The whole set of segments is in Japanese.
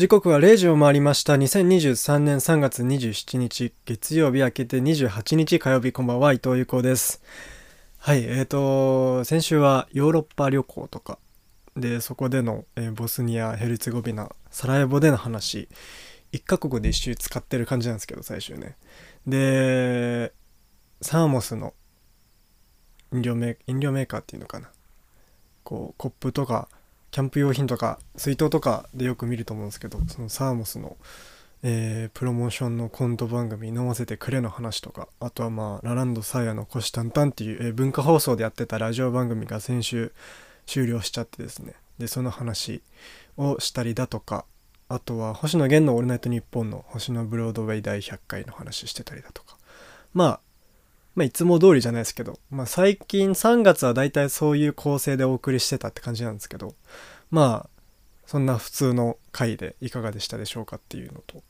時刻は0時を回りました。2023年3月27日月曜日明けて28日火曜日こんばんは伊藤由子です。はいえーと先週はヨーロッパ旅行とかでそこでの、えーボスニアヘルツェゴビナサラエボでの話。1カ国で一周使ってる感じなんですけど最終ね。でサーモスの飲料メ飲料メーカーっていうのかな。こうコップとかキャンプ用品とか水筒とかでよく見ると思うんですけどそのサーモスの、えープロモーションのコント番組「飲ませてくれ」の話とかあとはまあラランドサーヤの「虎視眈々」っていう、えー文化放送でやってたラジオ番組が先週終了しちゃってですね。でその話をしたりだとかあとは星野源の「オールナイトニッポン」の星野ブロードウェイ第100回の話してたりだとか。まあまあ、いつも通りじゃないですけど、まあ、最近3月はだいたいそういう構成でお送りしてたって感じなんですけどまあそんな普通の回でいかがでしたでしょうかっていうのと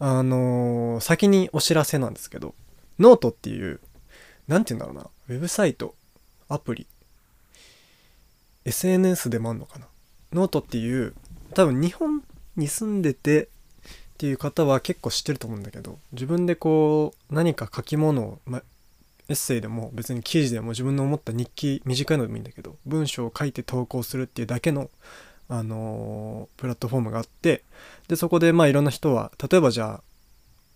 あのー先にお知らせなんですけどノートっていう何て言うんだろうなウェブサイトアプリ SNS でもあんのかな？ノートっていう多分日本に住んでてっていう方は結構知ってると思うんだけど自分でこう何か書き物を、ま、エッセイでも別に記事でも自分の思った日記短いのでもいいんだけど文章を書いて投稿するっていうだけの、あのープラットフォームがあってでそこでまあいろんな人は例えばじゃあ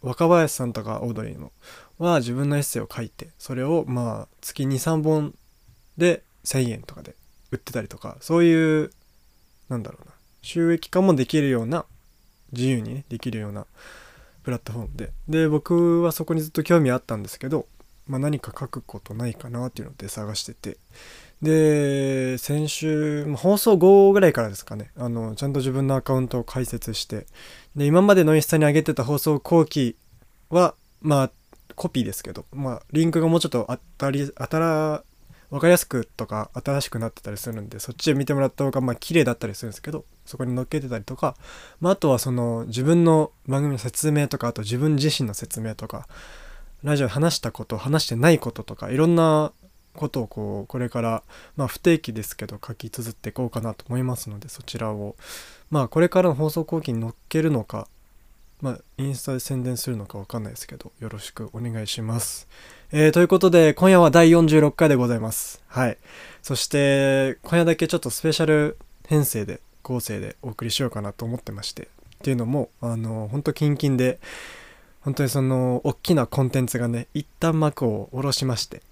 若林さんとかオードリーのは自分のエッセイを書いてそれをまあ月23本で1,000円とかで売ってたりとかそういうなんだろうな収益化もできるような自由にねできるようなプラットフォームで。で僕はそこにずっと興味あったんですけど、まあ、何か書くことないかなっていうので探してて。で先週放送後ぐらいからですかね。あのちゃんと自分のアカウントを開設して。で今までのイスタに上げてた放送後期はまあコピーですけど、まあ、リンクがもうちょっと当たり当たら分かりやすくとか新しくなってたりするんでそっちで見てもらった方がまあ綺麗だったりするんですけどそこに載っけてたりとか、まあ、あとはその自分の番組の説明とかあと自分自身の説明とかラジオで話したこと話してないこととかいろんなことをこうこれからまあ不定期ですけど書き綴っていこうかなと思いますのでそちらをまあこれからの放送後期に載っけるのかまあインスタで宣伝するのかわかんないですけどよろしくお願いします。えーということで今夜は第46回でございます。はい。そして今夜だけちょっとスペシャル編成で構成でお送りしようかなと思ってましてっていうのもあの本当キンキンで本当にその大きなコンテンツがね一旦幕を下ろしまして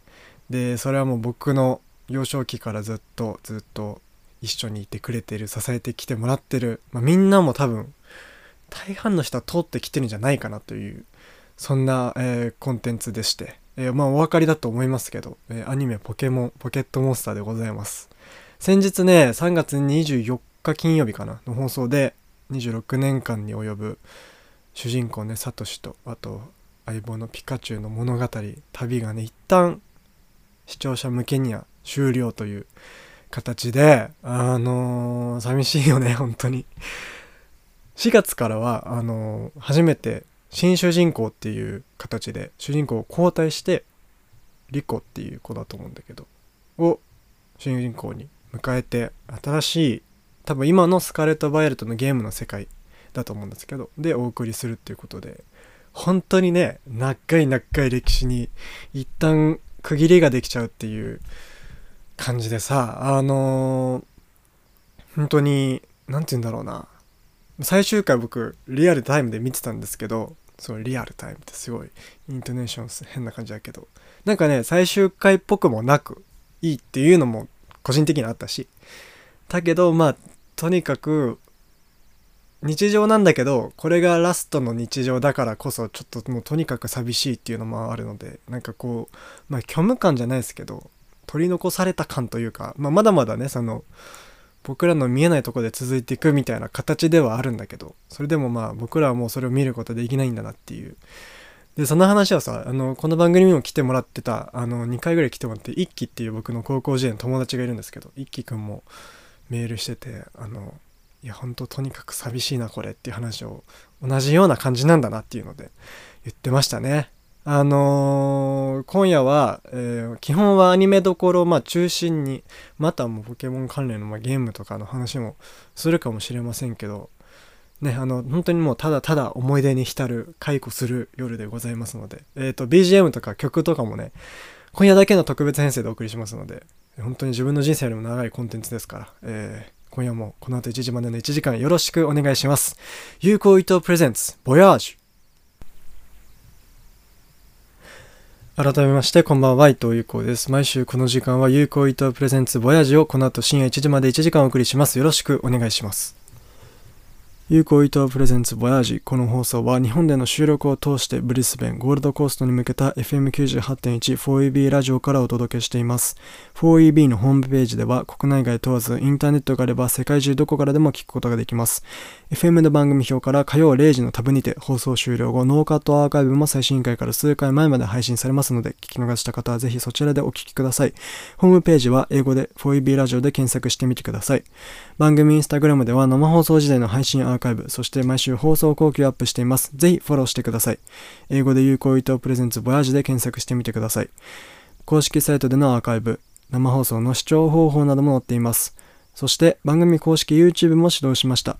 でそれはもう僕の幼少期からずっとずっと一緒にいてくれてる支えてきてもらってる、まあ、みんなも多分大半の人は通ってきてるんじゃないかなというそんな、えーコンテンツでして、えーまあお分かりだと思いますけど、えーアニメポケモンポケットモンスターでございます。先日ね3月24日金曜日かなの放送で26年間に及ぶ主人公ねサトシとあと相棒のピカチュウの物語。旅がね一旦視聴者向けには終了という形であのー寂しいよね本当に。4月からはあのー初めて新主人公っていう形で主人公を交代してリコっていう子だと思うんだけどを主人公に迎えて新しい多分今のスカーレット・バイオレットのゲームの世界だと思うんですけどでお送りするっていうことで本当にね長い長い歴史に一旦区切りができちゃうっていう感じでさあのー本当に何て言うんだろうな。最終回僕リアルタイムで見てたんですけどそうリアルタイムってすごいイントネーション変な感じだけど。なんかね最終回っぽくもなくいいっていうのも個人的にあったし。だけどまあとにかく日常なんだけどこれがラストの日常だからこそちょっともうとにかく寂しいっていうのもあるのでなんかこうまあ虚無感じゃないですけど取り残された感というか、まあ、まだまだねその僕らの見えないとこで続いていくみたいな形ではあるんだけどそれでもまあ僕らはもうそれを見ることできないんだなっていう。でその話はさあのこの番組にも来てもらってたあの2回ぐらい来てもらって一輝っていう僕の高校時代の友達がいるんですけど一輝くんもメールしててあのいや本当とにかく寂しいなこれっていう話を同じような感じなんだなっていうので言ってましたね。あのー今夜は、えー基本はアニメどころ、まあ、中心にまたもポケモン関連の、まあ、ゲームとかの話もするかもしれませんけどね、あの、本当にもうただただ思い出に浸る、解雇する夜でございますので、えっ、ー、と、BGM とか曲とかもね、今夜だけの特別編成でお送りしますので、本当に自分の人生よりも長いコンテンツですから、えー、今夜もこの後1時までの1時間よろしくお願いします。有効伊藤プレゼンツ、ボヤージュ。改めまして、こんばんは、伊藤優子です。毎週この時間は有効伊藤プレゼンツボヤージュをこの後深夜1時まで1時間お送りします。よろしくお願いします。有効伊藤プレゼンツボヤージ。この放送は日本での収録を通してブリスベンゴールドコーストに向けた FM98.1 4EB ラジオからお届けしています。4EB のホームページでは国内外問わずインターネットがあれば世界中どこからでも聞くことができます。FM の番組表から火曜0時のタブにて放送終了後ノーカットアーカイブも最新回から数回前まで配信されますので聞き逃した方はぜひそちらでお聞きください。ホームページは英語で 4EB ラジオで検索してみてください。番組インスタグラムでは生放送時代の配信アーカイブそして毎週放送後期をアップしています。ぜひフォローしてください。英語で有効伊藤プレゼンツボヤージで検索してみてください。公式サイトでのアーカイブ生放送の視聴方法なども載っています。そして番組公式 YouTube も始動しました。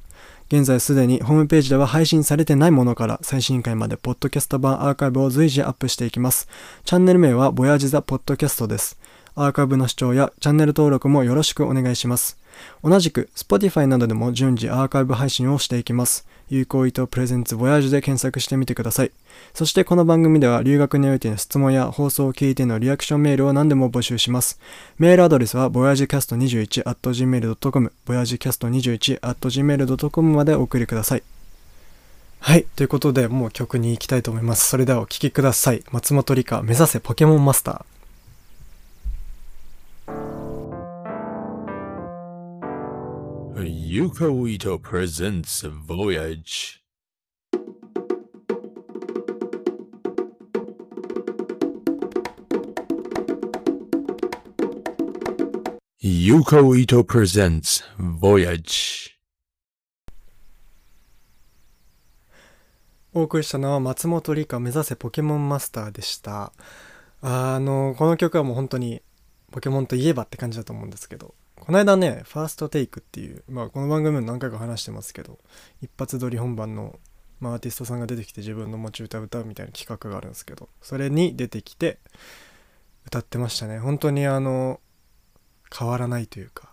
現在すでにホームページでは配信されてないものから最新回までポッドキャスト版アーカイブを随時アップしていきます。チャンネル名はボヤジザポッドキャストです。アーカイブの視聴やチャンネル登録もよろしくお願いします。同じく Spotify などでも順次アーカイブ配信をしていきます。有効意図プレゼンツボヤージュで検索してみてください。そしてこの番組では留学においての質問や放送を聞いてのリアクションメールを何でも募集します。メールアドレスは voyagecast21.gmail.com voyagecast21.gmail.com までお送りください。はい。ということで、もう曲に行きたいと思います。それではお聴きください。松本里香、目指せポケモンマスター。Yuko Ito presents Voyage. Yuko Ito presents Voyage. お送りしたのは松本里香目指せポケモンマスターでした。あの、この曲はもう本当にポケモンといえばって感じだと思うんですけど、この間ね、ファーストテイクっていう、まあこの番組も何回か話してますけど、一発撮り本番の、まあ、アーティストさんが出てきて自分の持ち歌を歌うみたいな企画があるんですけど、それに出てきて歌ってましたね。本当にあの、変わらないというか、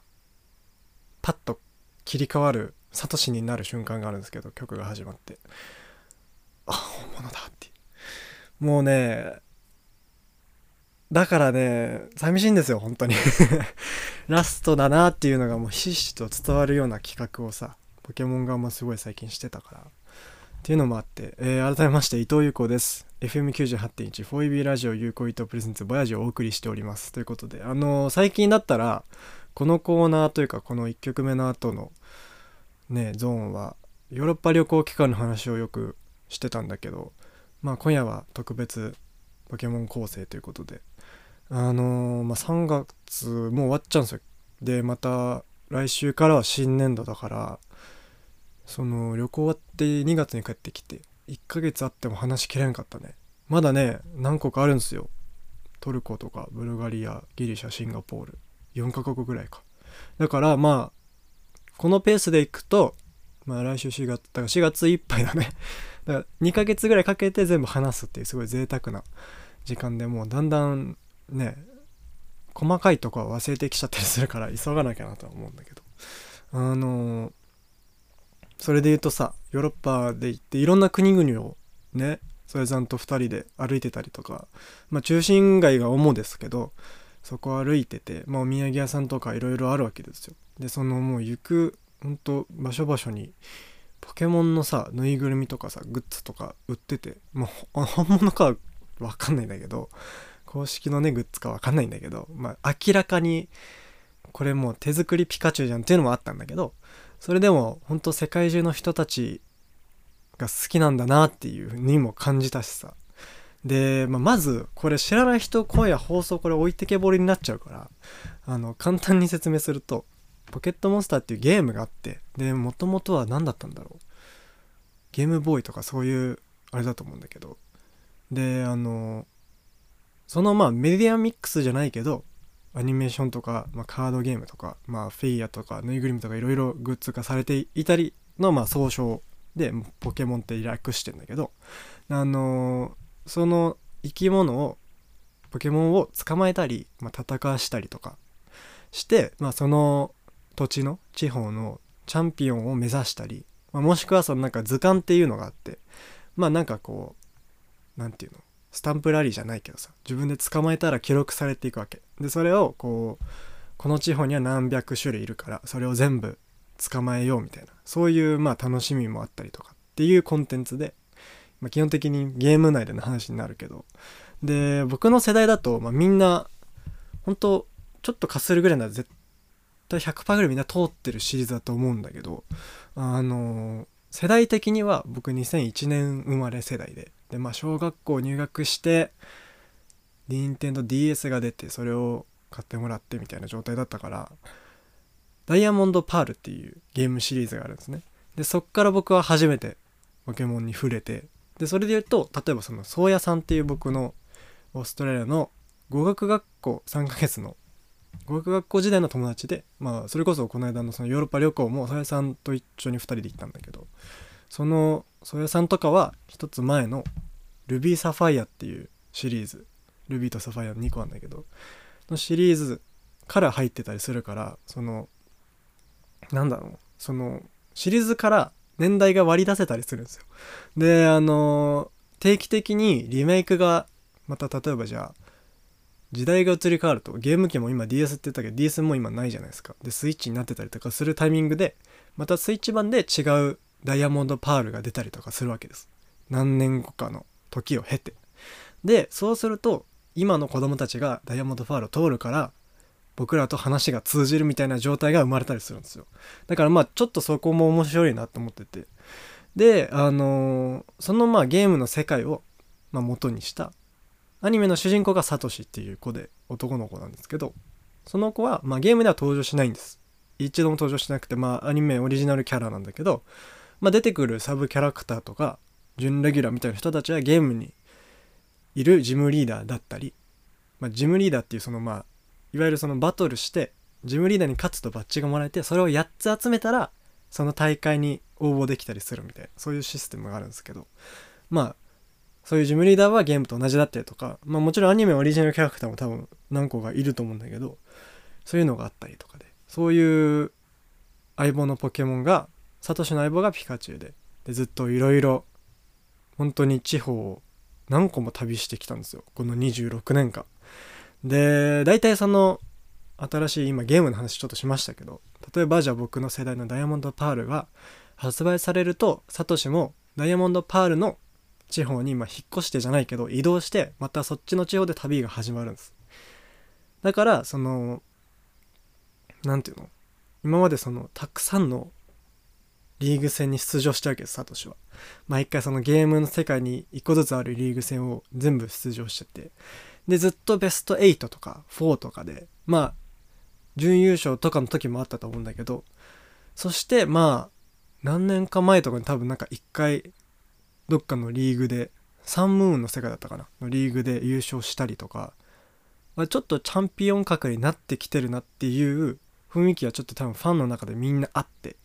パッと切り替わる、サトシになる瞬間があるんですけど、曲が始まって、あ、本物だってもうね、だからね、寂しいんですよ、本当に ラストだなっていうのがもうひしひしと伝わるような企画をさ、ポケモン側もすごい最近してたから。っていうのもあって、えー、改めまして伊藤優子です。FM98.1 4EB ラジオ有効伊藤プレゼンツボヤジをお送りしております。ということで、あのー、最近だったら、このコーナーというか、この1曲目の後のね、ゾーンは、ヨーロッパ旅行期間の話をよくしてたんだけど、まあ今夜は特別ポケモン構成ということで、あのー、まあ、3月もう終わっちゃうんですよ。で、また来週からは新年度だから、その旅行終わって2月に帰ってきて、1ヶ月あっても話しきれなかったね。まだね、何個かあるんですよ。トルコとかブルガリア、ギリシャ、シンガポール。4カ国ぐらいか。だからまあ、このペースでいくと、まあ来週4月、だから4月いっぱいだね。だから2ヶ月ぐらいかけて全部話すっていうすごい贅沢な時間でもうだんだんね細かいとこは忘れてきちゃったりするから急がなきゃなとは思うんだけど。あのそれで言うとさヨーロッパで行っていろんな国々をねそれざんと2人で歩いてたりとかまあ中心街が主ですけどそこ歩いてて、まあ、お土産屋さんとかいろいろあるわけですよ。でそのもう行くほんと場所場所にポケモンのさぬいぐるみとかさグッズとか売っててもう本物かは分かんないんだけど公式のねグッズかわかんないんだけどまあ明らかにこれもう手作りピカチュウじゃんっていうのもあったんだけどそれでも本当世界中の人たちが好きなんだなっていうにも感じたしさ。で、まあ、まずこれ知らない人声や放送これ置いてけぼりになっちゃうからあの簡単に説明するとポケットモンスターっていうゲームがあってでもともとは何だったんだろう。ゲームボーイとかそういうあれだと思うんだけど。であのそのまあメディアミックスじゃないけどアニメーションとか、まあ、カードゲームとか、まあ、フィギュアとかぬいぐるみとかいろいろグッズ化されていたりの、まあ、総称でポケモンって略してんだけどあのーその生き物をポケモンを捕まえたり、まあ、戦わしたりとかして、まあ、その土地の地方のチャンピオンを目指したり、まあ、もしくはそのなんか図鑑っていうのがあってまあなんかこうなんていうの？スタンプラリーじゃないけどさ自分で捕まえたら記録されていくわけ。でそれをこうこの地方には何百種類いるからそれを全部捕まえようみたいな。そういうまあ楽しみもあったりとかっていうコンテンツで、まあ、基本的にゲーム内での話になるけど。で僕の世代だと、まあ、みんな本当ちょっとかするぐらいなら絶対100%ぐらいみんな通ってるシリーズだと思うんだけどあの世代的には僕2001年生まれ世代ででまあ小学校入学して任天堂 d s が出てそれを買ってもらってみたいな状態だったからダイヤモンドパールっていうゲームシリーズがあるんですね。でそっから僕は初めてポケモンに触れてでそれで言うと例えばその宗谷さんっていう僕のオーストラリアの語学学校3ヶ月の語学学校時代の友達でまあそれこそこの間のそのヨーロッパ旅行も宗谷さんと一緒に2人で行ったんだけどその宗谷さんとかは一つ前のルビーサファイアっていうシリーズ。ルビーとサファイアの2個あるんだけど。のシリーズから入ってたりするからそのなんだろう。そのシリーズから年代が割り出せたりするんですよ。であの定期的にリメイクがまた例えばじゃあ時代が移り変わるとゲーム機も今 DS って言ったけど DS も今ないじゃないですか。でスイッチになってたりとかするタイミングでまたスイッチ版で違うダイヤモンドパールが出たりとかするわけです。何年後かの時を経て。でそうすると今の子供たちがダイヤモンドパールを通るから僕らと話が通じるみたいな状態が生まれたりするんですよ。だからまあちょっとそこも面白いなと思ってて。であのーそのまあゲームの世界を、まあ、元にしたアニメの主人公がサトシっていう子で男の子なんですけどその子は、まあ、ゲームでは登場しないんです。一度も登場しなくてまあアニメオリジナルキャラなんだけど、まあ、出てくるサブキャラクターとか準レギュラーみたいな人たちはゲームにいるジムリーダーだったり、まあ、ジムリーダーっていうそのまあいわゆるそのバトルしてジムリーダーに勝つとバッジがもらえてそれを8つ集めたらその大会に応募できたりするみたいなそういうシステムがあるんですけどまあそういうジムリーダーはゲームと同じだったりとか、まあ、もちろんアニメオリジナルキャラクターも多分何個かいると思うんだけどそういうのがあったりとかでそういう相棒のポケモンがサトシの相棒がピカチュウで。でずっといろいろ本当に地方を何個も旅してきたんですよ。この26年間。で大体その新しい今ゲームの話ちょっとしましたけど例えばじゃあ僕の世代のダイヤモンドパールが発売されるとサトシもダイヤモンドパールの地方にまあ引っ越してじゃないけど移動してまたそっちの地方で旅が始まるんです。だからそのなんていうの？今までそのたくさんのリーグ戦に出場したわけですサトシは。毎回そのゲームの世界に1個ずつあるリーグ戦を全部出場してて。でずっとベスト8とか4とかでまあ準優勝とかの時もあったと思うんだけど。そしてまあ何年か前とかに多分なんか1回どっかのリーグでサンムーンの世界だったかな。のリーグで優勝したりとか、ま、ちょっとチャンピオン格になってきてるなっていう雰囲気はちょっと多分ファンの中でみんなあって。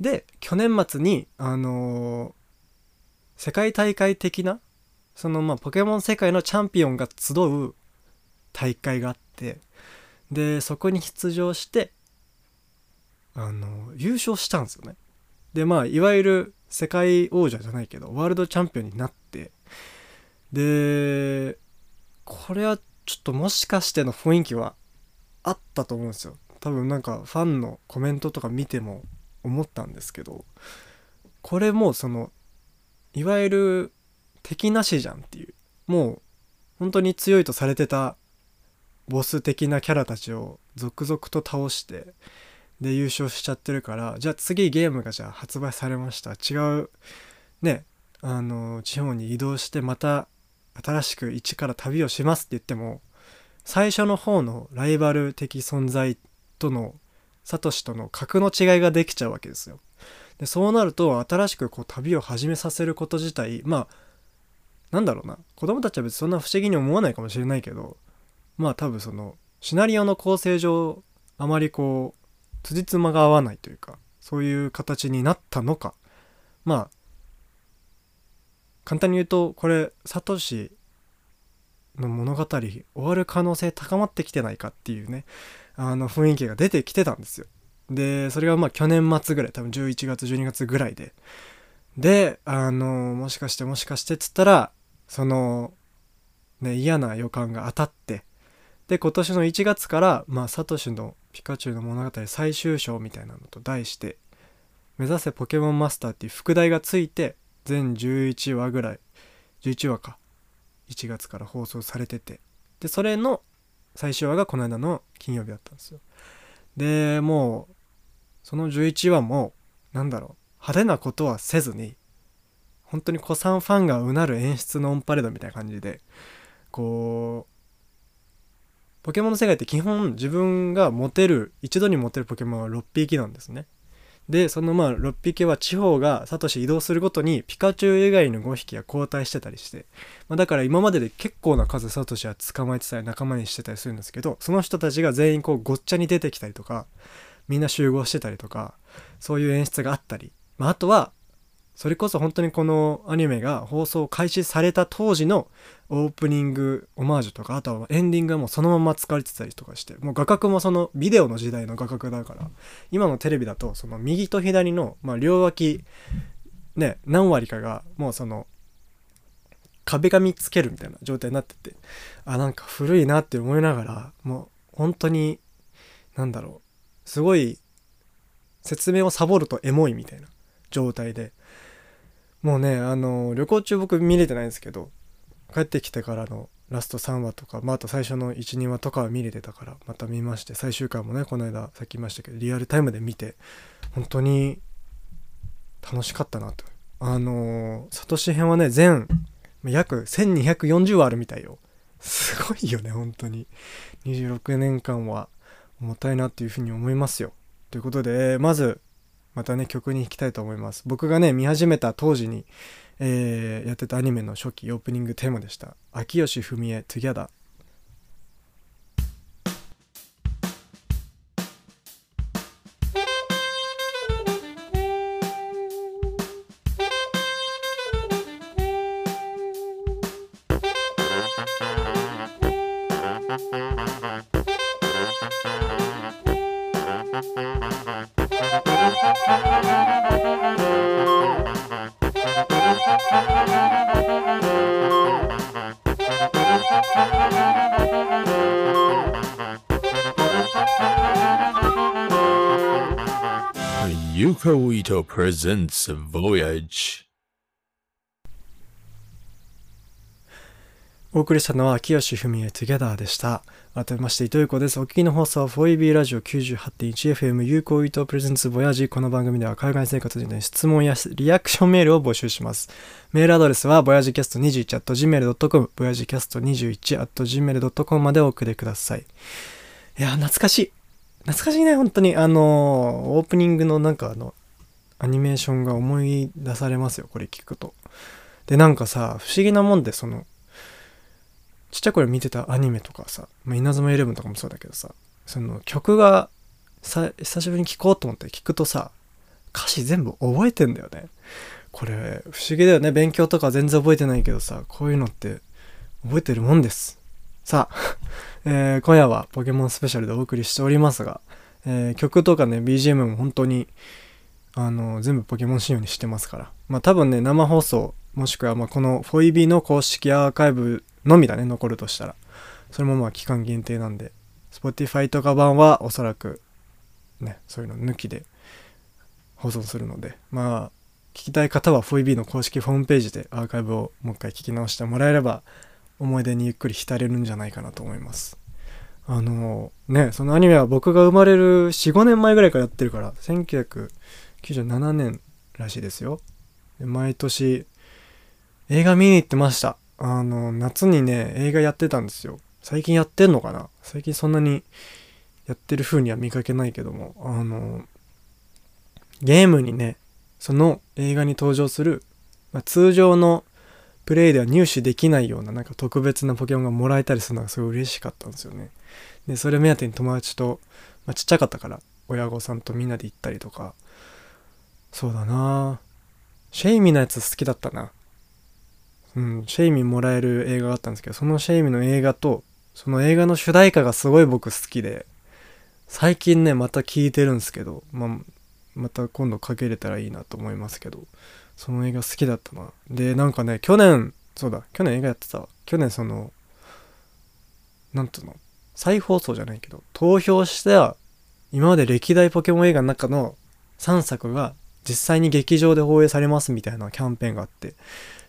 で去年末にあのー世界大会的なそのまあポケモン世界のチャンピオンが集う大会があってでそこに出場してあの優勝したんですよね。でまあいわゆる世界王者じゃないけどワールドチャンピオンになってでこれはちょっともしかしての雰囲気はあったと思うんですよ。多分なんかファンのコメントとか見ても思ったんですけどこれもそのいわゆる敵なしじゃんっていうもう本当に強いとされてたボス的なキャラたちを続々と倒してで優勝しちゃってるからじゃあ次ゲームがじゃあ発売されました。違うねあの地方に移動してまた新しく一から旅をしますって言っても最初の方のライバル的存在とのサトシとの格の違いができちゃうわけですよ。でそうなると新しくこう旅を始めさせること自体まあなんだろうな。子供たちは別にそんな不思議に思わないかもしれないけどまあ多分そのシナリオの構成上あまりこう辻褄が合わないというかそういう形になったのか。まあ簡単に言うとこれサトシの物語終わる可能性高まってきてないかっていうね。あの雰囲気が出てきてたんですよ。でそれがまあ去年末ぐらい多分11月12月ぐらいで。であのもしかしてもしかしてっつったらそのね嫌な予感が当たって。で今年の1月からまあサトシのピカチュウの物語最終章みたいなのと題して目指せポケモンマスターっていう副題がついて全11話ぐらい11話か1月から放送されてて。でそれの最終話がこの間の金曜日だったんですよ。でもうその11話も何だろう派手なことはせずに本当に古参ファンがうなる演出のオンパレードみたいな感じでこうポケモンの世界って基本自分が持てる一度に持てるポケモンは6匹なんですね。でそのまあ6匹は地方がサトシ移動するごとにピカチュウ以外の5匹が交代してたりして、まあ、だから今までで結構な数サトシは捕まえてたり仲間にしてたりするんですけどその人たちが全員こうごっちゃに出てきたりとかみんな集合してたりとかそういう演出があったり、まあ、あとはそれこそ本当にこのアニメが放送開始された当時のオープニングオマージュとかあとはエンディングがもうそのまま使われてたりとかしてもう画角もそのビデオの時代の画角だから今のテレビだとその右と左の、ま、両脇ね何割かがもうその壁紙つけるみたいな状態になっててあなんか古いなって思いながらもう本当になんだろうすごい説明をサボるとエモいみたいな状態でもうねあの旅行中僕見れてないんですけど帰ってきてからのラスト3話とか、まあ、あと最初の12話とかは見れてたからまた見まして最終回もねこの間さっき言いましたけどリアルタイムで見て本当に楽しかったなと。あのサトシ編はね全約1240話あるみたいよ。すごいよね本当に。26年間は重たいなっていうふうに思いますよ。ということでまずまたね曲に行きたいと思います。僕がね見始めた当時に、えー、やってたアニメの初期オープニングテーマでした秋吉文江 Together カウイト presents Voyage お送りしたのは秋吉文江 Together でした。改めまして、糸井子です？お聞きの放送は 4EB ラジオ 98.1FM 有効糸プレゼンツボヤジこの番組では海外生活にの質問やリアクションメールを募集します。メールアドレスは、ボヤジキャスト 21.gmail.com、ボヤジキャスト 21.gmail.com までお送りください。いや、懐かしい。懐かしいね、本当に。あのー、オープニングのなんかあの、アニメーションが思い出されますよ、これ聞くと。で、なんかさ、不思議なもんで、その、ちっちゃい頃見てたアニメとかさ、まあ、稲妻イレブンとかもそうだけどさ、その曲がさ、久しぶりに聴こうと思って聞くとさ、歌詞全部覚えてんだよね。これ、不思議だよね。勉強とか全然覚えてないけどさ、こういうのって覚えてるもんです。さあ、えー今夜はポケモンスペシャルでお送りしておりますが、えー曲とかね、BGM も本当に、あの、全部ポケモン仕様にしてますから。まあ多分ね、生放送、もしくはまあこの 4EB の公式アーカイブのみだね、残るとしたら。それもまあ期間限定なんで、Spotify とか版はおそらく、ね、そういうの抜きで放送するので、まあ、聞きたい方は 4EB の公式ホームページでアーカイブをもう一回聞き直してもらえれば、思い出にゆっくり浸れるんじゃないかなと思います。あのね、そのアニメは僕が生まれる4、5年前ぐらいからやってるから19、97年らしいですよ。毎年映画見に行ってました。あの、夏にね、映画やってたんですよ。最近やってんのかな？最近そんなにやってる風には見かけないけども、あの、ゲームにね、その映画に登場する、まあ、通常のプレイでは入手できないようななんか特別なポケモンがもらえたりするのがすごい嬉しかったんですよね。で、それ目当てに友達と、まあ、ちっちゃかったから親御さんとみんなで行ったりとか、そうだな。シェイミーのやつ好きだったな。うんシェイミーもらえる映画があったんですけどそのシェイミーの映画とその映画の主題歌がすごい僕好きで最近ねまた聴いてるんですけど、まあ、また今度かけれたらいいなと思いますけどその映画好きだったな。でなんかね去年そうだ去年映画やってた去年そのなんていうの再放送じゃないけど投票した今まで歴代ポケモン映画の中の3作が実際に劇場で放映されますみたいなキャンペーンがあって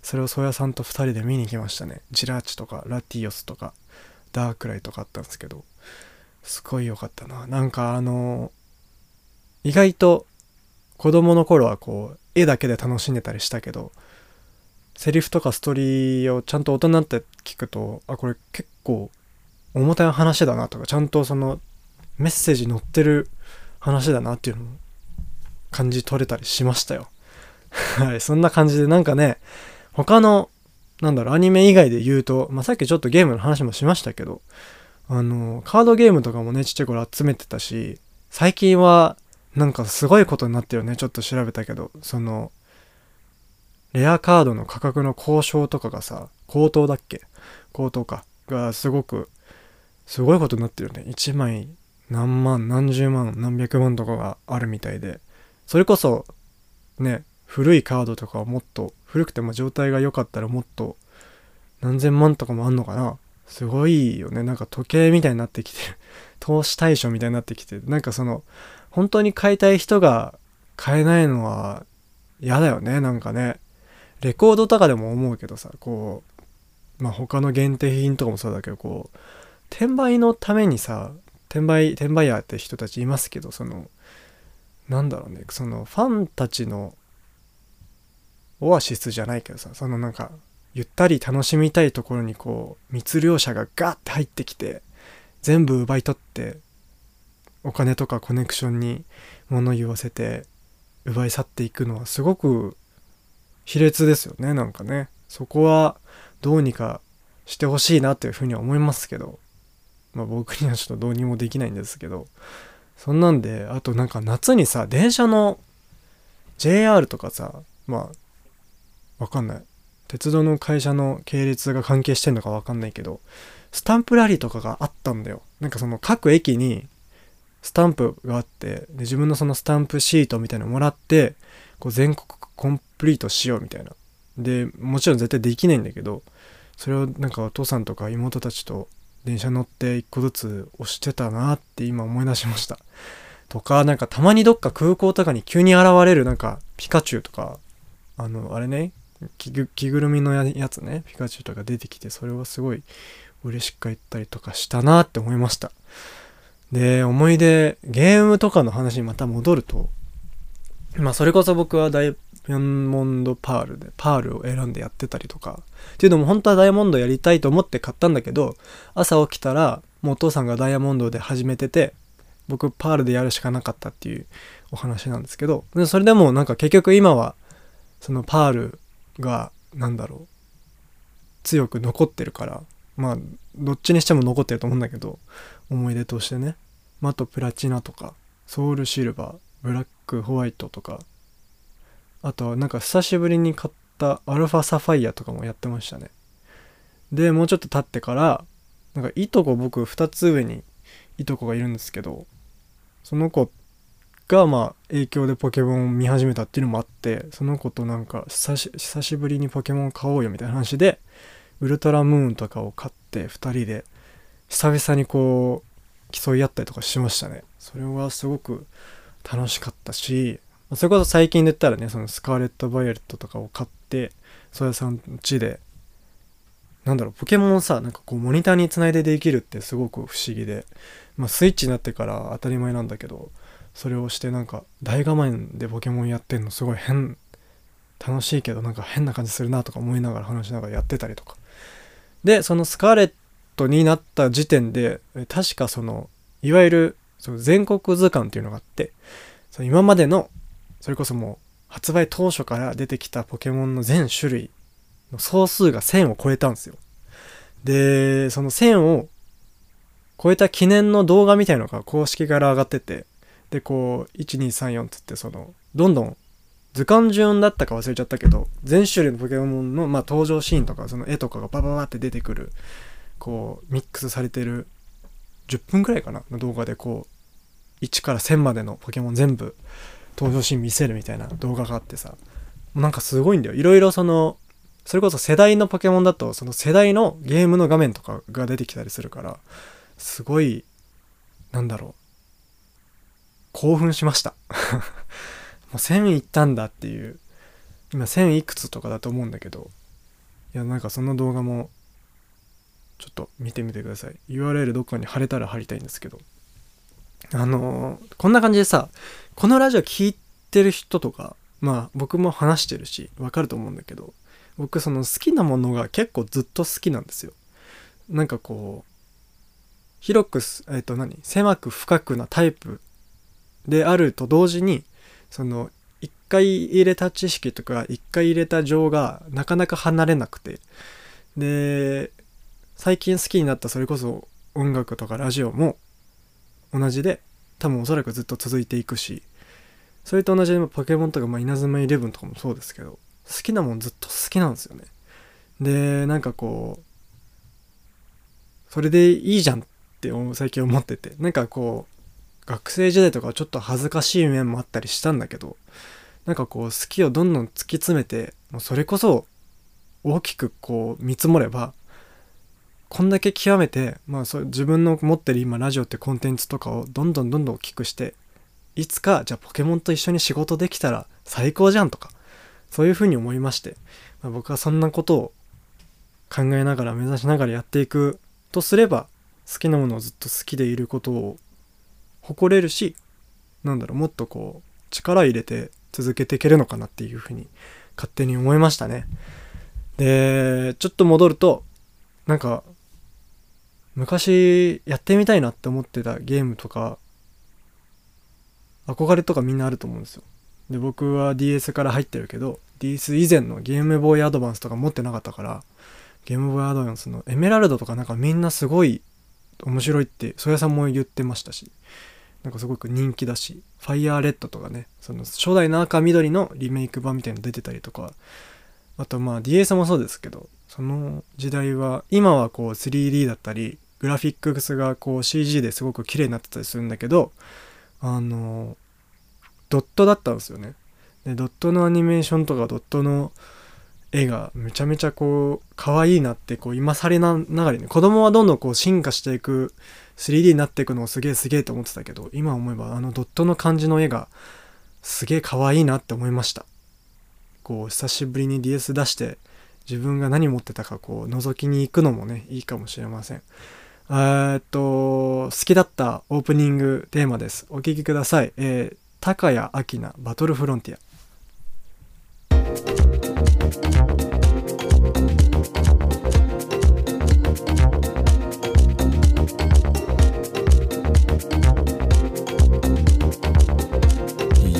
それをソヤさんと2人で見に行きましたね。ジラーチとかラティオスとかダークライとかあったんですけどすごい良かったな。なんかあの意外と子供の頃はこう絵だけで楽しんでたりしたけどセリフとかストーリーをちゃんと大人になって聞くとあこれ結構重たい話だなとかちゃんとそのメッセージ載ってる話だなっていうのを感じ取れたりしましたよ。はいそんな感じでなんかね他のなんだろうアニメ以外で言うと、まあ、さっきちょっとゲームの話もしましたけどあのカードゲームとかもねちっちゃい頃集めてたし最近はなんかすごいことになってるよねちょっと調べたけどそのレアカードの価格の交渉とかがさ高騰だっけ？高騰か。がすごくすごいことになってるよね。1枚何万何十万何百万とかがあるみたいで。それこそね古いカードとかはもっと古くても状態が良かったらもっと何千万とかもあんのかな。すごいよね。なんか時計みたいになってきてる。投資対象みたいになってきてなんかその本当に買いたい人が買えないのは嫌だよね。なんかね。レコードとかでも思うけどさこうまあ他の限定品とかもそうだけどこう転売のためにさ転売転売ヤーって人たちいますけどそのなんだろうね。そのファンたちのオアシスじゃないけどさそのなんかゆったり楽しみたいところにこう密漁者がガッて入ってきて全部奪い取ってお金とかコネクションに物言わせて奪い去っていくのはすごく卑劣ですよねなんかね。そこはどうにかしてほしいなというふうには思いますけど。まあ僕にはちょっとどうにもできないんですけど。そんなんであとなんか夏にさ電車の JR とかさまあわかんない。鉄道の会社の系列が関係してんのかわかんないけどスタンプラリーとかがあったんだよ。なんかその各駅にスタンプがあってで自分のそのスタンプシートみたいなのもらってこう全国コンプリートしようみたいな。でもちろん絶対できないんだけどそれをなんかお父さんとか妹たちと電車乗って一個ずつ押してたなって今思い出しました。とかなんかたまにどっか空港とかに急に現れるなんかピカチュウとかあのあれね着ぐるみのやつねピカチュウとか出てきてそれはすごい嬉しく言ったりとかしたなって思いました。で思い出ゲームとかの話にまた戻るとまあそれこそ僕はだいダイヤモンドパールでパールを選んでやってたりとか。っていうのも本当はダイヤモンドやりたいと思って買ったんだけど朝起きたらもうお父さんがダイヤモンドで始めてて僕パールでやるしかなかったっていうお話なんですけどそれでもなんか結局今はそのパールが何だろう強く残ってるからまあどっちにしても残ってると思うんだけど思い出としてね、まあ、あとプラチナとかソウルシルバーブラックホワイトとかあとなんか久しぶりに買ったアルファサファイアとかもやってましたね。でもうちょっと経ってからなんかいとこ僕2つ上にいとこがいるんですけどその子がまあ影響でポケモンを見始めたっていうのもあってその子となんか久し久しぶりにポケモン買おうよみたいな話でウルトラムーンとかを買って2人で久々にこう競い合ったりとかしましたね。それはすごく楽しかったしそれこそ最近で言ったらねそのスカーレット・バイオレットとかを買ってソヤさん家でなんだろうポケモンをさなんかこうモニターにつないでできるってすごく不思議でまあスイッチになってから当たり前なんだけどそれをしてなんか大画面でポケモンやってんのすごい変楽しいけどなんか変な感じするなとか思いながら話しながらやってたりとか。でそのスカーレットになった時点で確かそのいわゆるその全国図鑑っていうのがあってその今までのそれこそもう発売当初から出てきたポケモンの全種類の総数が1000を超えたんですよ。でその1000を超えた記念の動画みたいのが公式から上がっててでこう1234つってそのどんどん図鑑順だったか忘れちゃったけど全種類のポケモンの、まあ、登場シーンとかその絵とかがバババって出てくるこうミックスされてる10分くらいかなの動画でこう1から1000までのポケモン全部登場シーン見せるみたいな動画があってさ。なんかすごいんだよ。いろいろそのそれこそ世代のポケモンだとその世代のゲームの画面とかが出てきたりするからすごいなんだろう。興奮しました。もう1000いったんだっていう。今1000いくつとかだと思うんだけど。いやなんかその動画もちょっと見てみてください。URL どっかに貼れたら貼りたいんですけど。あのーこんな感じでさこのラジオ聞いてる人とかまあ僕も話してるしわかると思うんだけど僕その好きなものが結構ずっと好きなんですよ。なんかこう広くすえっ、と何？狭く深くなタイプであると同時にその一回入れた知識とか一回入れた情がなかなか離れなくて。で最近好きになったそれこそ音楽とかラジオも同じで多分おそらくずっと続いていくしそれと同じでポケモンとか、まあ、稲妻イレブンとかもそうですけど好きなもんずっと好きなんですよね。でなんかこうそれでいいじゃんって最近思ってて。なんかこう学生時代とかはちょっと恥ずかしい面もあったりしたんだけどなんかこう好きをどんどん突き詰めてもうそれこそ大きくこう見積もればこんだけ極めて、まあ、そう自分の持ってる今ラジオってコンテンツとかをどんどんどんどん大きくしていつかじゃあポケモンと一緒に仕事できたら最高じゃんとかそういうふうに思いまして、まあ、僕はそんなことを考えながら目指しながらやっていくとすれば好きなものをずっと好きでいることを誇れるしなんだろうもっとこう力入れて続けていけるのかなっていうふうに勝手に思いましたね。でちょっと戻るとなんか昔やってみたいなって思ってたゲームとか憧れとかみんなあると思うんですよ。で僕は DS から入ってるけど DS 以前のゲームボーイアドバンスとか持ってなかったからゲームボーイアドバンスのエメラルドとかなんかみんなすごい面白いって曽谷さんも言ってましたしなんかすごく人気だしファイヤーレッドとかねその初代の赤緑のリメイク版みたいなの出てたりとかあとまあ DS もそうですけどその時代は今はこう 3D だったりグラフィックスがこう CG ですごく綺麗になってたりするんだけどあのドットだったんですよね。でドットのアニメーションとかドットの絵がめちゃめちゃこう可愛いなってこう今更なながらに子供はどんどんこう進化していく 3D になっていくのをすげえすげえと思ってたけど今思えばあのドットの感じの絵がすげえ可愛いなって思いました。こう久しぶりに DS 出して自分が何持ってたかこう覗きに行くのもねいいかもしれません。えーっと好きだったオープニングテーマです。お聴きください。えー、高谷明菜バトルフロンティア。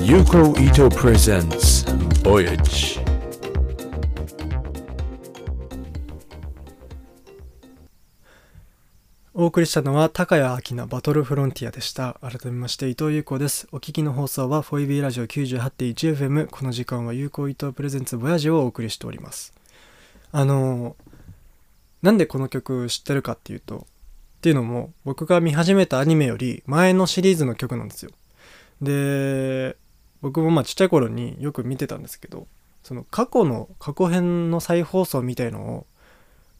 Yuko Ito presents Voyage. お送りしたのは高谷明菜バトルフロンティアでした。改めまして伊藤優子です。お聞きの放送は 4EB ラジオ 98.1FM この時間は有効伊藤プレゼンツボヤジをお送りしております。あのなんでこの曲知ってるかっていうとっていうのも僕が見始めたアニメより前のシリーズの曲なんですよ。で僕もまあちっちゃい頃によく見てたんですけどその過去の過去編の再放送みたいのを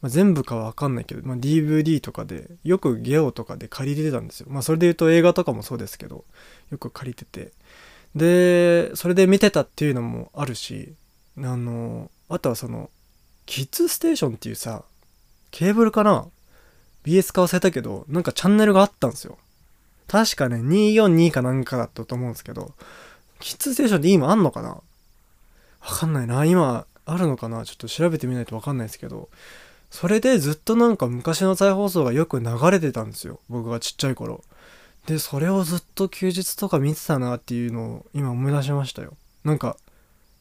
まあ、全部かは分かんないけど、まあ、DVD とかでよくゲオとかで借りれてたんですよ。まあそれで言うと映画とかもそうですけどよく借りてて。でそれで見てたっていうのもあるしあのあとはそのキッズステーションっていうさケーブルかな？BS か忘れたけどなんかチャンネルがあったんですよ。確かね242かなんかだったと思うんですけどキッズステーションって今あんのかな？わかんないな。今あるのかな？ちょっと調べてみないとわかんないですけどそれでずっとなんか昔の再放送がよく流れてたんですよ。僕がちっちゃい頃。でそれをずっと休日とか見てたなっていうのを今思い出しましたよ。なんか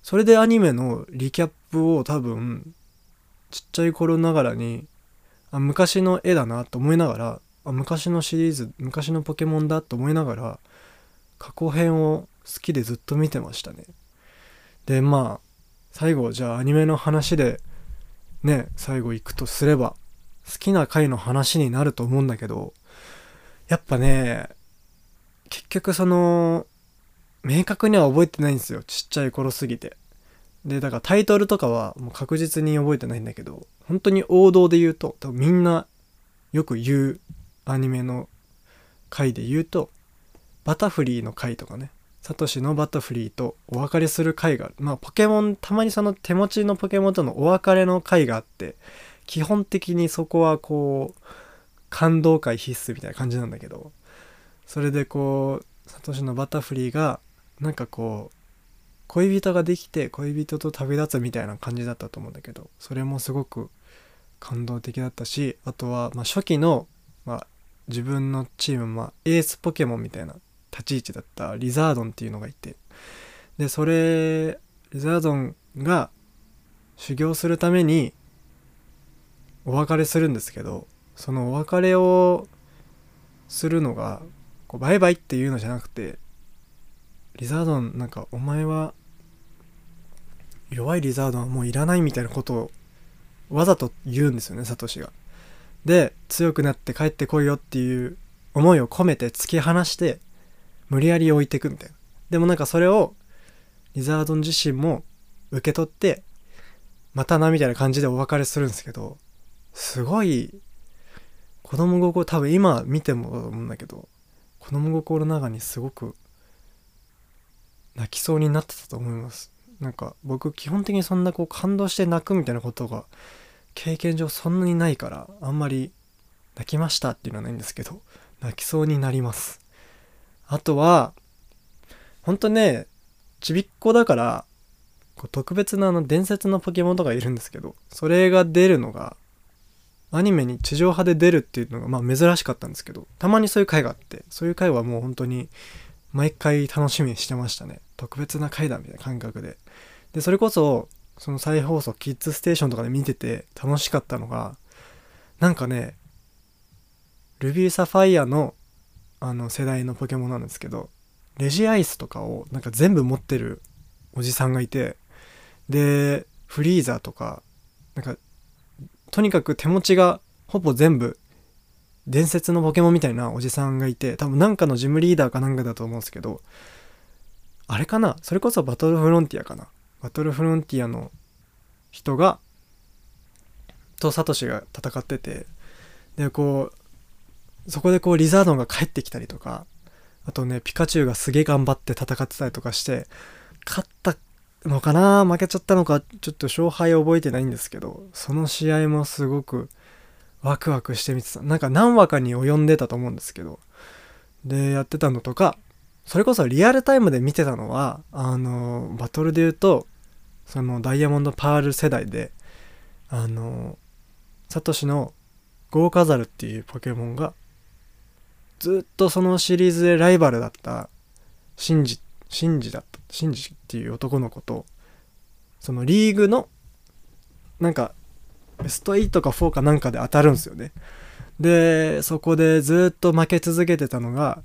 それでアニメのリキャップを多分ちっちゃい頃ながらにあ昔の絵だなと思いながらあ昔のシリーズ昔のポケモンだと思いながら過去編を好きでずっと見てましたね。でまあ最後じゃあアニメの話でね最後行くとすれば好きな回の話になると思うんだけどやっぱね結局その明確には覚えてないんですよちっちゃい頃すぎて。でだからタイトルとかはもう確実に覚えてないんだけど本当に王道で言うと多分みんなよく言うアニメの回で言うとバタフリーの回とかね。サトシのバタフリーとお別れする回がある。まあポケモンたまにその手持ちのポケモンとのお別れの回があって基本的にそこはこう感動回必須みたいな感じなんだけどそれでこうサトシのバタフリーがなんかこう恋人ができて恋人と旅立つみたいな感じだったと思うんだけどそれもすごく感動的だったしあとはま初期の、ま、自分のチーム、まあ、エースポケモンみたいな立ち位置だったリザードンっていうのがいてでそれリザードンが修行するためにお別れするんですけどそのお別れをするのがこうバイバイっていうのじゃなくてリザードンなんかお前は弱いリザードンはもういらないみたいなことをわざと言うんですよねサトシが。で強くなって帰ってこいよっていう思いを込めて突き放して無理やり置いてくみたいな。でもなんかそれをリザードン自身も受け取ってまたなみたいな感じでお別れするんですけどすごい子供心多分今見ても思うんだけど子供心の中にすごく泣きそうになってたと思いますなんか僕基本的にそんなこう感動して泣くみたいなことが経験上そんなにないからあんまり泣きましたっていうのはないんですけど泣きそうになりますあとはほんとねちびっこだからこう特別なあの伝説のポケモンとかいるんですけどそれが出るのがアニメに地上波で出るっていうのがまあ珍しかったんですけどたまにそういう回があってそういう回はもう本当に毎回楽しみにしてましたね。特別な回だみたいな感覚で。でそれこそその再放送キッズステーションとかで見てて楽しかったのがなんかねルビーサファイアのあの世代のポケモンなんですけどレジアイスとかをなんか全部持ってるおじさんがいてでフリーザーとかなんかとにかく手持ちがほぼ全部伝説のポケモンみたいなおじさんがいて多分なんかのジムリーダーかなんかだと思うんですけどあれかな？それこそバトルフロンティアかな？バトルフロンティアの人がとサトシが戦っててでこうそこでこうリザードンが帰ってきたりとかあとねピカチュウがすげえ頑張って戦ってたりとかして勝ったのかな負けちゃったのかちょっと勝敗覚えてないんですけどその試合もすごくワクワクして見てた。なんか何話かに及んでたと思うんですけどでやってたのとかそれこそリアルタイムで見てたのはあのバトルで言うとそのダイヤモンドパール世代であのサトシのゴーカザルっていうポケモンがずっとそのシリーズでライバルだったシンジシンジだったシンジっていう男の子とそのリーグのなんかベスト8か4かなんかで当たるんですよね。でそこでずっと負け続けてたのが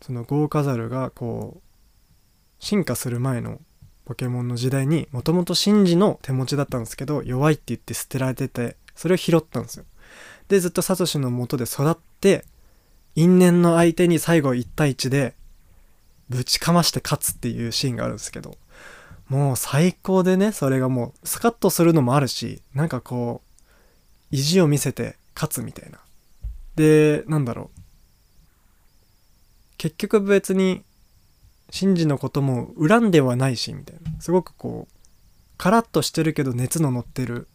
そのゴーカザルがこう進化する前のポケモンの時代にもともとシンジの手持ちだったんですけど弱いって言って捨てられててそれを拾ったんですよ。でずっとサトシの元で育って因縁の相手に最後1対1でぶちかまして勝つっていうシーンがあるんですけどもう最高でねそれがもうスカッとするのもあるしなんかこう意地を見せて勝つみたいな。でなんだろう。結局別にシンジのことも恨んではないしみたいな。すごくこうカラッとしてるけど熱の乗ってる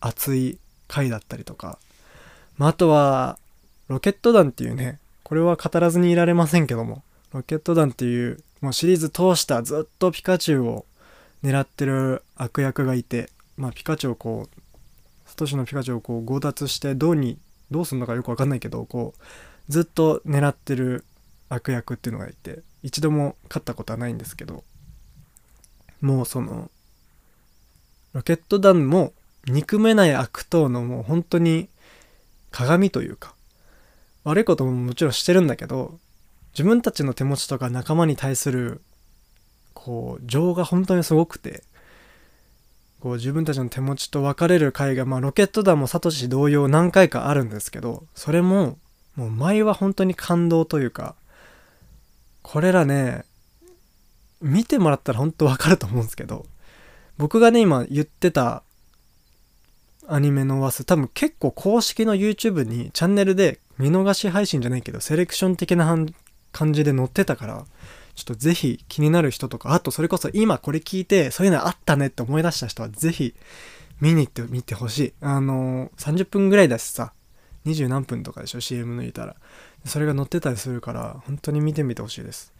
熱い回だったりとか、まあ、あとはロケット団っていうねこれは語らずにいられませんけどもロケット団っていうもうシリーズ通したずっとピカチュウを狙ってる悪役がいてまあピカチュウをこうサトシのピカチュウをこう強奪してどうにどうするのかよくわかんないけどこうずっと狙ってる悪役っていうのがいて一度も勝ったことはないんですけどもうそのロケット団も憎めない悪党のもう本当に鏡というか悪いことももちろんしてるんだけど自分たちの手持ちとか仲間に対するこう情が本当にすごくてこう自分たちの手持ちと別れる回が、まあ、ロケット団もサトシ同様何回かあるんですけどそれももう前は本当に感動というかこれらね見てもらったら本当わかると思うんですけど僕がね今言ってたアニメの話数多分結構公式の YouTube にチャンネルで見逃し配信じゃないけどセレクション的な感じで載ってたからちょっとぜひ気になる人とかあとそれこそ今これ聞いてそういうのあったねって思い出した人はぜひ見に行ってみてほしい。あのー、30分ぐらいだしさ20何分とかでしょ CM 抜いたら。それが載ってたりするから本当に見てみてほしいです。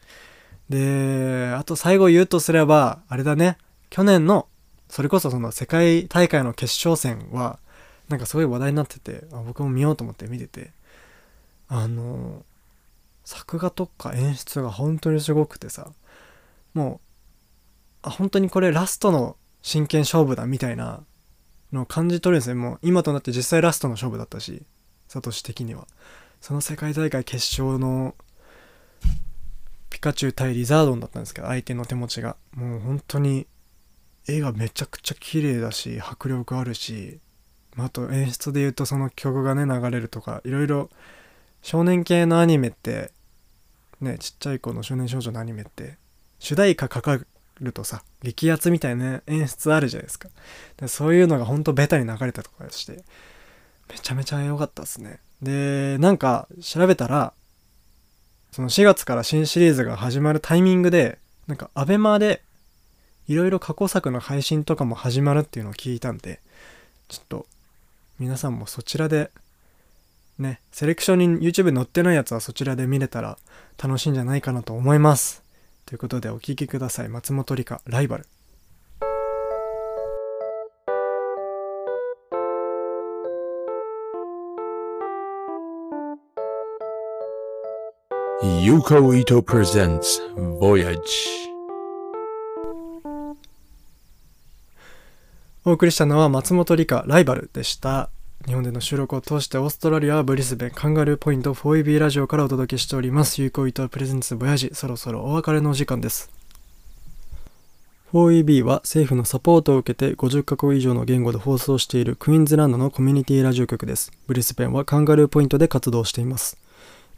であと最後言うとすればあれだね。去年のそれこそその世界大会の決勝戦はなんかすごい話題になっててあ僕も見ようと思って見てて。あの作画とか演出が本当にすごくてさもうあ本当にこれラストの真剣勝負だみたいなのを感じ取るんですねもう今となって実際ラストの勝負だったしサトシ的には。その世界大会決勝のピカチュウ対リザードンだったんですけど相手の手持ちが。もう本当に絵がめちゃくちゃ綺麗だし迫力あるしあと演出で言うとその曲がね流れるとかいろいろ少年系のアニメってねちっちゃい子の少年少女のアニメって主題歌かかるとさ激アツみたいな演出あるじゃないですか。でそういうのがほんとベタに流れたとかしてめちゃめちゃ良かったですね。でなんか調べたらその4月から新シリーズが始まるタイミングでなんか ABEMA でいろいろ過去作の配信とかも始まるっていうのを聞いたんで、ちょっと皆さんもそちらで、ね、セレクションに YouTube 載ってないやつはそちらで見れたら楽しいんじゃないかなと思います。ということでお聴きください。松本里香、ライバル。Yuko Ito presents Voyage. お送りしたのは松本里香ライバルでした。日本での収録を通してオーストラリアブリスベンカンガルーポイント 4EB ラジオからお届けしております。有効糸プレゼンツボヤジそろそろお別れのお時間です。4EB は政府のサポートを受けて50カ国以上の言語で放送しているクイーンズランドのコミュニティラジオ局です。ブリスベンはカンガルーポイントで活動しています。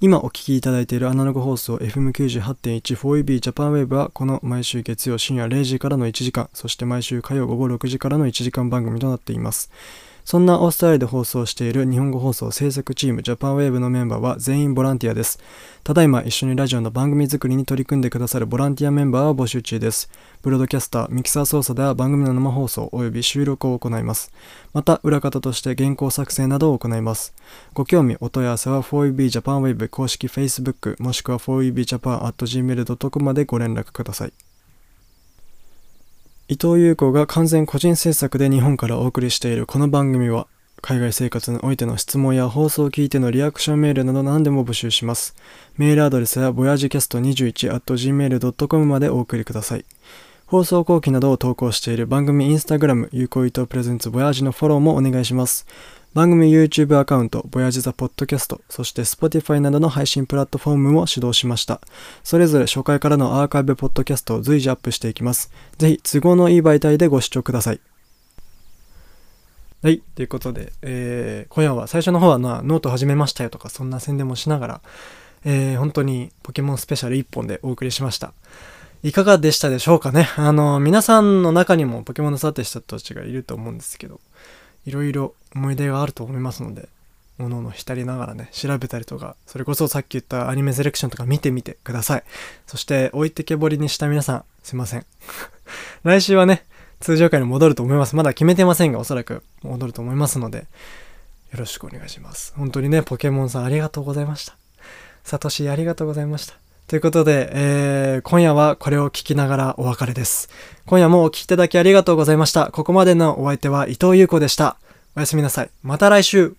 今お聞きいただいているアナログ放送 FM98.14EB ジャパンウェブはこの毎週月曜深夜0時からの1時間、そして毎週火曜午後6時からの1時間番組となっています。そんなオーストラリアで放送している日本語放送制作チームジャパンウェーブのメンバーは全員ボランティアです。ただいま一緒にラジオの番組作りに取り組んでくださるボランティアメンバーを募集中です。ブロードキャスター、ミキサー操作では番組の生放送及び収録を行います。また、裏方として原稿作成などを行います。ご興味、お問い合わせは 4EB ジャパンウェブ公式 Facebook もしくは 4EBJapan.gmail.com までご連絡ください。伊藤優子が完全個人制作で日本からお送りしているこの番組は、海外生活においての質問や放送を聞いてのリアクションメールなど何でも募集します。メールアドレスは voyagecast21.gmail.com までお送りください。放送後期などを投稿している番組インスタグラム、有効伊藤プレゼンツボヤージのフォローもお願いします。番組 YouTube アカウント、 Voyage the Podcast、そして Spotify などの配信プラットフォームも始動しました。それぞれ初回からのアーカイブポッドキャストを随時アップしていきます。ぜひ都合のいい媒体でご視聴ください。はい。ということで、えー、今夜は最初の方はなノート始めましたよとかそんな宣伝もしながら、えー、本当にポケモンスペシャル1本でお送りしました。いかがでしたでしょうかね？あの、皆さんの中にもポケモンのさてした人たちがいると思うんですけど、いろいろ思い出があると思いますので、おのおの浸りながらね、調べたりとか、それこそさっき言ったアニメセレクションとか見てみてください。そして、置いてけぼりにした皆さん、すいません。来週はね、通常回に戻ると思います。まだ決めてませんが、おそらく戻ると思いますので、よろしくお願いします。本当にね、ポケモンさんありがとうございました。サトシありがとうございました。ということで、えー、今夜はこれを聞きながらお別れです。今夜もお聴きいただきありがとうございました。ここまでのお相手は伊藤優子でした。おやすみなさい。また来週